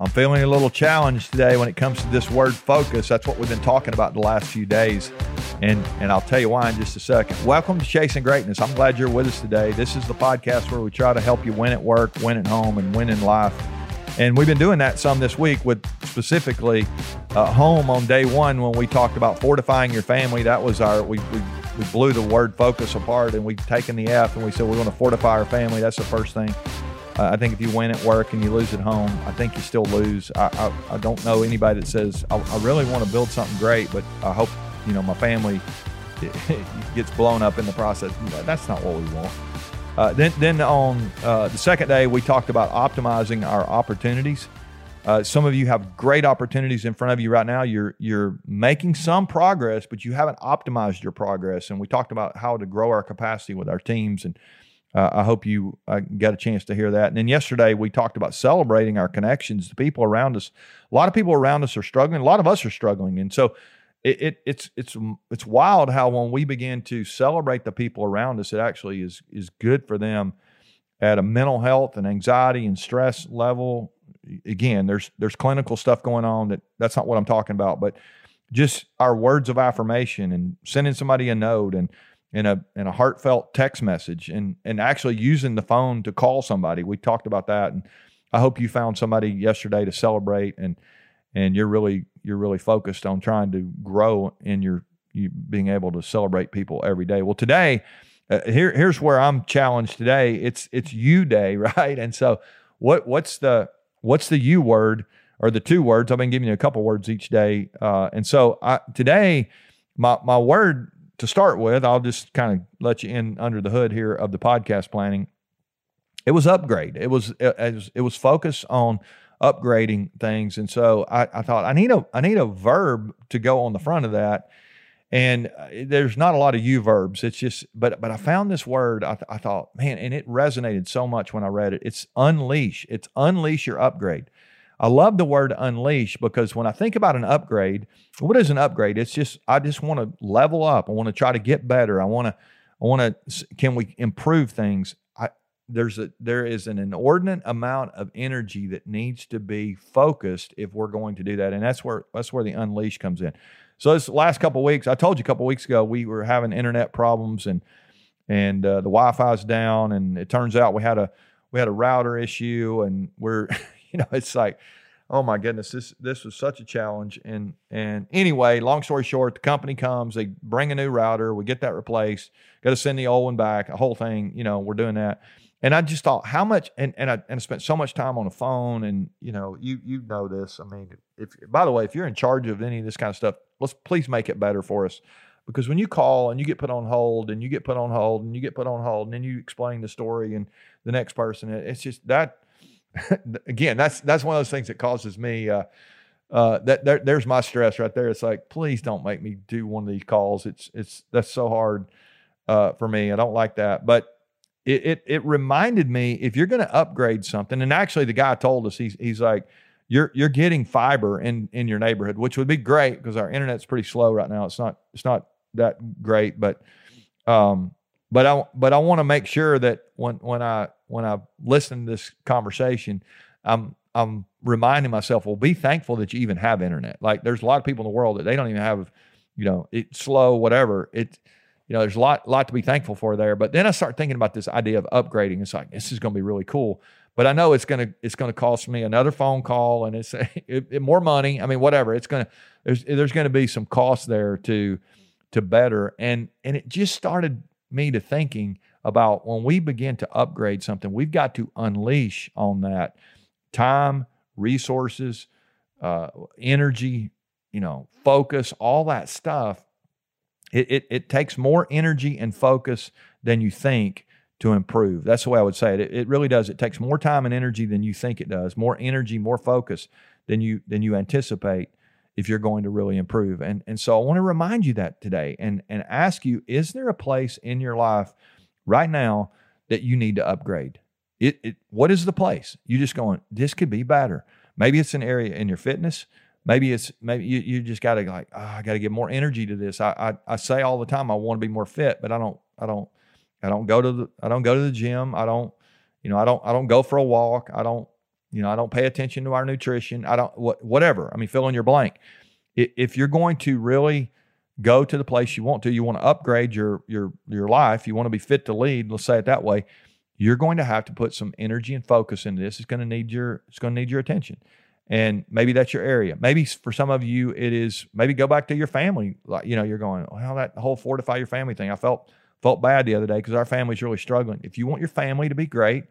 I'm feeling a little challenged today when it comes to this word focus. That's what we've been talking about the last few days. And, and I'll tell you why in just a second. Welcome to Chasing Greatness. I'm glad you're with us today. This is the podcast where we try to help you win at work, win at home, and win in life. And we've been doing that some this week with specifically uh, home on day one when we talked about fortifying your family. That was our, we, we, we blew the word focus apart and we've taken the F and we said we're going to fortify our family. That's the first thing. I think if you win at work and you lose at home, I think you still lose. I, I, I don't know anybody that says, I, I really want to build something great, but I hope, you know, my family gets blown up in the process. That's not what we want. Uh, then, then on uh, the second day, we talked about optimizing our opportunities. Uh, some of you have great opportunities in front of you right now. You're you're making some progress, but you haven't optimized your progress. And we talked about how to grow our capacity with our teams and uh, I hope you uh, got a chance to hear that. And then yesterday we talked about celebrating our connections, the people around us. A lot of people around us are struggling. A lot of us are struggling, and so it, it, it's it's it's wild how when we begin to celebrate the people around us, it actually is is good for them at a mental health and anxiety and stress level. Again, there's there's clinical stuff going on that that's not what I'm talking about, but just our words of affirmation and sending somebody a note and in a in a heartfelt text message and and actually using the phone to call somebody. We talked about that, and I hope you found somebody yesterday to celebrate and and you're really you're really focused on trying to grow in your you being able to celebrate people every day. Well, today uh, here here's where I'm challenged today. It's it's you day, right? And so what what's the what's the you word or the two words? I've been giving you a couple words each day, uh, and so I, today my my word to start with, I'll just kind of let you in under the hood here of the podcast planning. It was upgrade. It was it was, it was focused on upgrading things, and so I, I thought I need a I need a verb to go on the front of that. And uh, there's not a lot of you verbs. It's just, but but I found this word. I, th- I thought, man, and it resonated so much when I read it. It's unleash. It's unleash your upgrade. I love the word unleash because when I think about an upgrade, what is an upgrade? It's just I just want to level up. I want to try to get better. I want to I want to can we improve things? I there's a there is an inordinate amount of energy that needs to be focused if we're going to do that. And that's where that's where the unleash comes in. So this last couple weeks, I told you a couple weeks ago we were having internet problems and and uh, the Wi-Fi's down, and it turns out we had a we had a router issue, and we're you know, it's like, oh my goodness, this this was such a challenge. And and anyway, long story short, the company comes, they bring a new router, we get that replaced, got to send the old one back, a whole thing. You know, we're doing that. And I just thought how much, and and I and I spent so much time on the phone, and you know, you you know this. I mean, if by the way, if you're in charge of any of this kind of stuff, let's please make it better for us because when you call and you get put on hold and you get put on hold and you get put on hold and then you explain the story and the next person it's just that again, that's that's one of those things that causes me. Uh, uh, that there, there's my stress right there. It's like, please don't make me do one of these calls. It's it's that's so hard uh, for me. I don't like that. But it it, it reminded me if you're going to upgrade something, and actually the guy told us he's he's like, you're you're getting fiber in in your neighborhood, which would be great because our internet's pretty slow right now. It's not it's not that great, but um, but I but I want to make sure that when when I when I listen to this conversation, I'm I'm reminding myself, well, be thankful that you even have internet. Like there's a lot of people in the world that they don't even have, you know, it's slow, whatever. It, you know, there's a lot lot to be thankful for there. But then I start thinking about this idea of upgrading. It's like this is going to be really cool. But I know it's gonna it's gonna cost me another phone call and it's it, it, more money. I mean, whatever. It's gonna there's there's gonna be some cost there to to better. And and it just started me to thinking about when we begin to upgrade something, we've got to unleash on that time, resources, uh, energy, you know, focus, all that stuff. It, it, it, takes more energy and focus than you think to improve. That's the way I would say it. it. It really does. It takes more time and energy than you think it does. More energy, more focus than you than you anticipate if you're going to really improve. And and so I want to remind you that today and and ask you, is there a place in your life right now that you need to upgrade? It, it what is the place? You just going, this could be better. Maybe it's an area in your fitness. Maybe it's maybe you, you just got to like, oh, I got to get more energy to this. I, I I say all the time I want to be more fit, but I don't I don't I don't go to the I don't go to the gym. I don't you know I don't I don't go for a walk. I don't you know, I don't pay attention to our nutrition. I don't what whatever. I mean, fill in your blank. If you're going to really go to the place you want to, you want to upgrade your your your life, you want to be fit to lead, let's say it that way, you're going to have to put some energy and focus into this. It's going to need your it's going to need your attention. And maybe that's your area. Maybe for some of you it is maybe go back to your family. Like, you know, you're going, well, that whole fortify your family thing. I felt felt bad the other day because our family's really struggling. If you want your family to be great,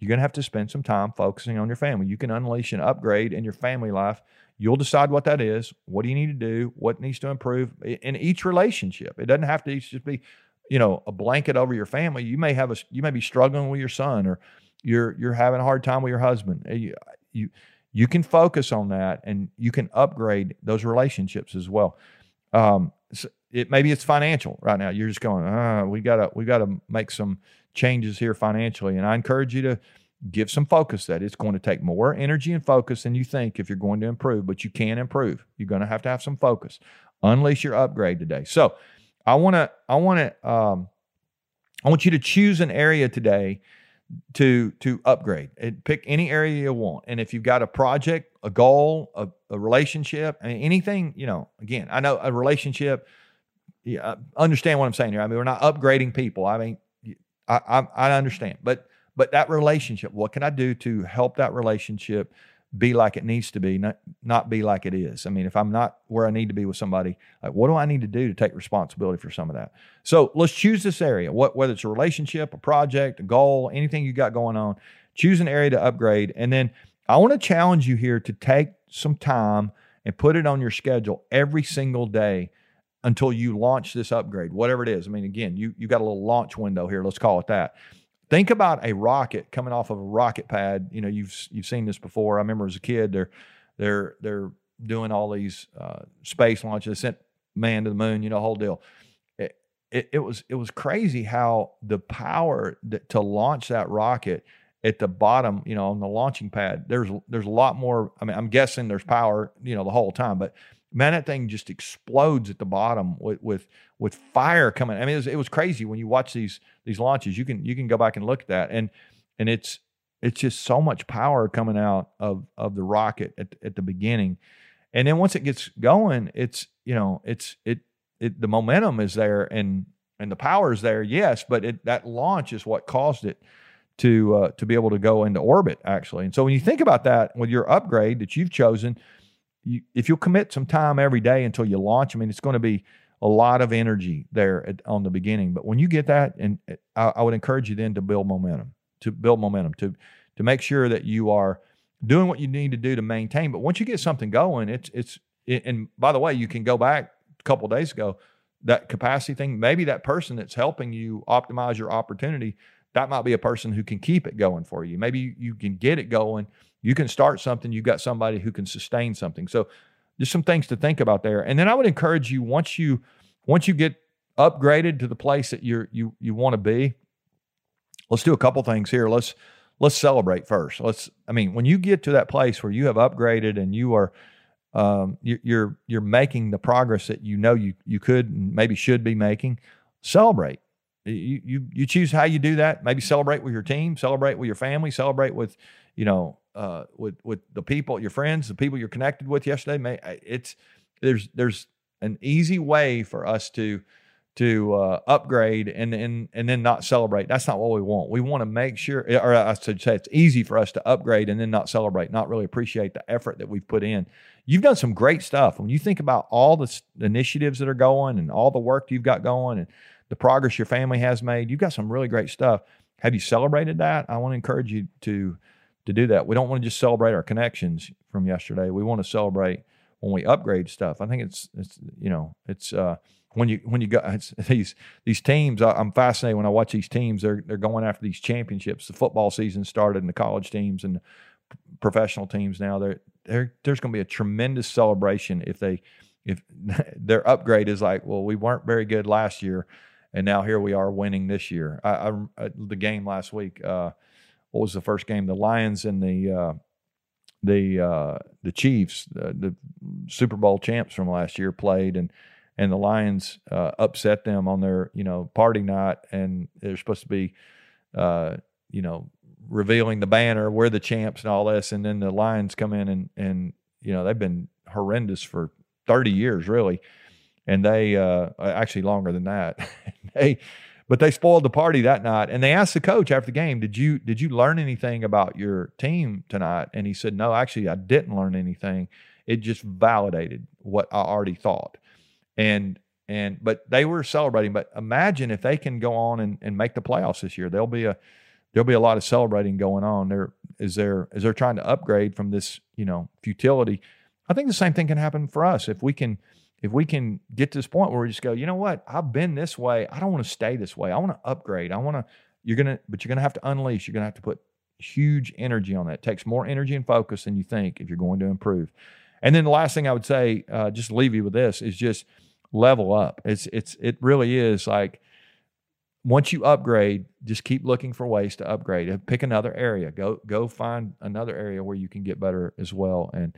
you're going to have to spend some time focusing on your family. You can unleash an upgrade in your family life. You'll decide what that is. What do you need to do? What needs to improve in each relationship? It doesn't have to just be, you know, a blanket over your family. You may have a, you may be struggling with your son, or you're you're having a hard time with your husband. You you, you can focus on that, and you can upgrade those relationships as well. Um, it maybe it's financial right now. You're just going, ah, we gotta we gotta make some changes here financially. And I encourage you to give some focus that it's going to take more energy and focus than you think if you're going to improve, but you can improve. You're going to have to have some focus. Unleash your upgrade today. So I want to, I want to, um, I want you to choose an area today to to upgrade. Pick any area you want. And if you've got a project, a goal, a, a relationship, anything, you know, again, I know a relationship. Yeah, understand what I'm saying here. I mean, we're not upgrading people. I mean, I, I, I understand, but but that relationship, what can I do to help that relationship be like it needs to be, not not be like it is? I mean, if I'm not where I need to be with somebody, like what do I need to do to take responsibility for some of that? So let's choose this area. What whether it's a relationship, a project, a goal, anything you got going on, choose an area to upgrade, and then I want to challenge you here to take some time and put it on your schedule every single day until you launch this upgrade, whatever it is. I mean, again, you you got a little launch window here. Let's call it that. Think about a rocket coming off of a rocket pad. You know, you've you've seen this before. I remember as a kid, they're they're they're doing all these uh, space launches. They sent man to the moon. You know, whole deal. It, it, it was it was crazy how the power that, to launch that rocket at the bottom, you know, on the launching pad. There's there's a lot more. I mean, I'm guessing there's power, you know, the whole time, but man, that thing just explodes at the bottom with with with fire coming. I mean, it was, it was crazy when you watch these these launches. You can you can go back and look at that, and and it's it's just so much power coming out of of the rocket at at the beginning, and then once it gets going, it's you know it's it it the momentum is there and and the power is there, yes, but it, that launch is what caused it to uh, to be able to go into orbit actually. And so when you think about that with your upgrade that you've chosen, you, if you'll commit some time every day until you launch, I mean, it's going to be a lot of energy there at, on the beginning. But when you get that, and uh, I, I, would encourage you then to build momentum, to build momentum, to to make sure that you are doing what you need to do to maintain. But once you get something going, it's it's it, and by the way, you can go back a couple days ago that capacity thing. Maybe that person that's helping you optimize your opportunity, that might be a person who can keep it going for you. Maybe you can get it going you can start something, you've got somebody who can sustain something. So just some things to think about there. And then I would encourage you once you once you get upgraded to the place that you're you you want to be, let's do a couple things here. Let's let's celebrate first. Let's I mean, when you get to that place where you have upgraded and you are um, you, you're you're making the progress that you know you you could and maybe should be making, celebrate. You you you choose how you do that. Maybe celebrate with your team, celebrate with your family, celebrate with you know uh, with with the people, your friends, the people you're connected with yesterday. May, it's there's there's an easy way for us to to uh, upgrade and and and then not celebrate. That's not what we want. We want to make sure, or I should say, it's easy for us to upgrade and then not celebrate, not really appreciate the effort that we've put in. You've done some great stuff. When you think about all the initiatives that are going and all the work you've got going and the progress your family has made, you've got some really great stuff. Have you celebrated that? I want to encourage you to to do that. We don't want to just celebrate our connections from yesterday. We want to celebrate when we upgrade stuff. I think it's it's you know it's uh, when you when you go these these teams. I, am fascinated when I watch these teams. They're they're going after these championships. The football season started, and the college teams and professional teams now. They're, they're, there's going to be a tremendous celebration if they if their upgrade is like, well, we weren't very good last year, and now here we are winning this year. I, I the game last week. Uh, what was the first game? The Lions and the uh, the uh, the Chiefs, the, the, Super Bowl champs from last year, played, and and the Lions uh, upset them on their you know party night, and they're supposed to be uh, you know revealing the banner, we're the champs and all this, and then the Lions come in and and you know they've been horrendous for 30 years really, and they uh, actually longer than that. they but they spoiled the party that night, and they asked the coach after the game, "Did you did you learn anything about your team tonight?" And he said, "No, actually, I didn't learn anything. It just validated what I already thought." And and but they were celebrating. But imagine if they can go on and, and make the playoffs this year. There'll be a there'll be a lot of celebrating going on. There is there as they're trying to upgrade from this, you know, futility. I think the same thing can happen for us if we can if we can get to this point where we just go, you know what, I've been this way. I don't want to stay this way. I want to upgrade. I want to. You're gonna, but you're gonna have to unleash. You're gonna have to put huge energy on that. It takes more energy and focus than you think if you're going to improve. And then the last thing I would say, uh, just leave you with this, is just level up. It's it's it really is like once you upgrade, just keep looking for ways to upgrade. Pick another area. Go go find another area where you can get better as well. And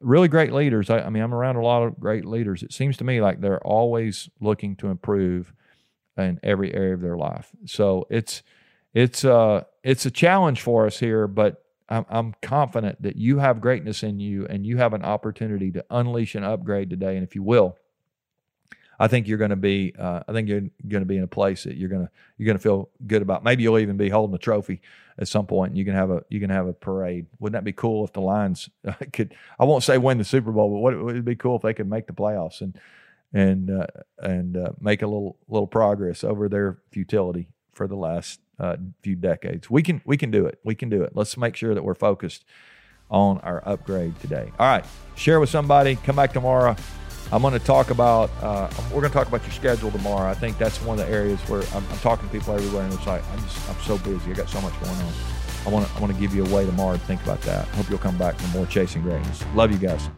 really great leaders. I, I mean, I'm around a lot of great leaders. It seems to me like they're always looking to improve in every area of their life. So it's it's uh it's a challenge for us here, but I'm, I'm confident that you have greatness in you and you have an opportunity to unleash and upgrade today. And if you will, I think you're going to be. Uh, I think you're going to be in a place that you're going to you're going to feel good about. Maybe you'll even be holding a trophy at some point. And you can have a you can have a parade. Wouldn't that be cool if the Lions uh, could? I won't say win the Super Bowl, but what would it be cool if they could make the playoffs and and uh, and uh, make a little little progress over their futility for the last uh, few decades. We can we can do it. We can do it. Let's make sure that we're focused on our upgrade today. All right, share with somebody. Come back tomorrow. I'm going to talk about, uh, we're going to talk about your schedule tomorrow. I think that's one of the areas where I'm, I'm, talking to people everywhere, and it's like, I'm just, I'm so busy. I got so much going on. I want to, I want to give you a way tomorrow to think about that. Hope you'll come back for more Chasing Greatness. Love you guys.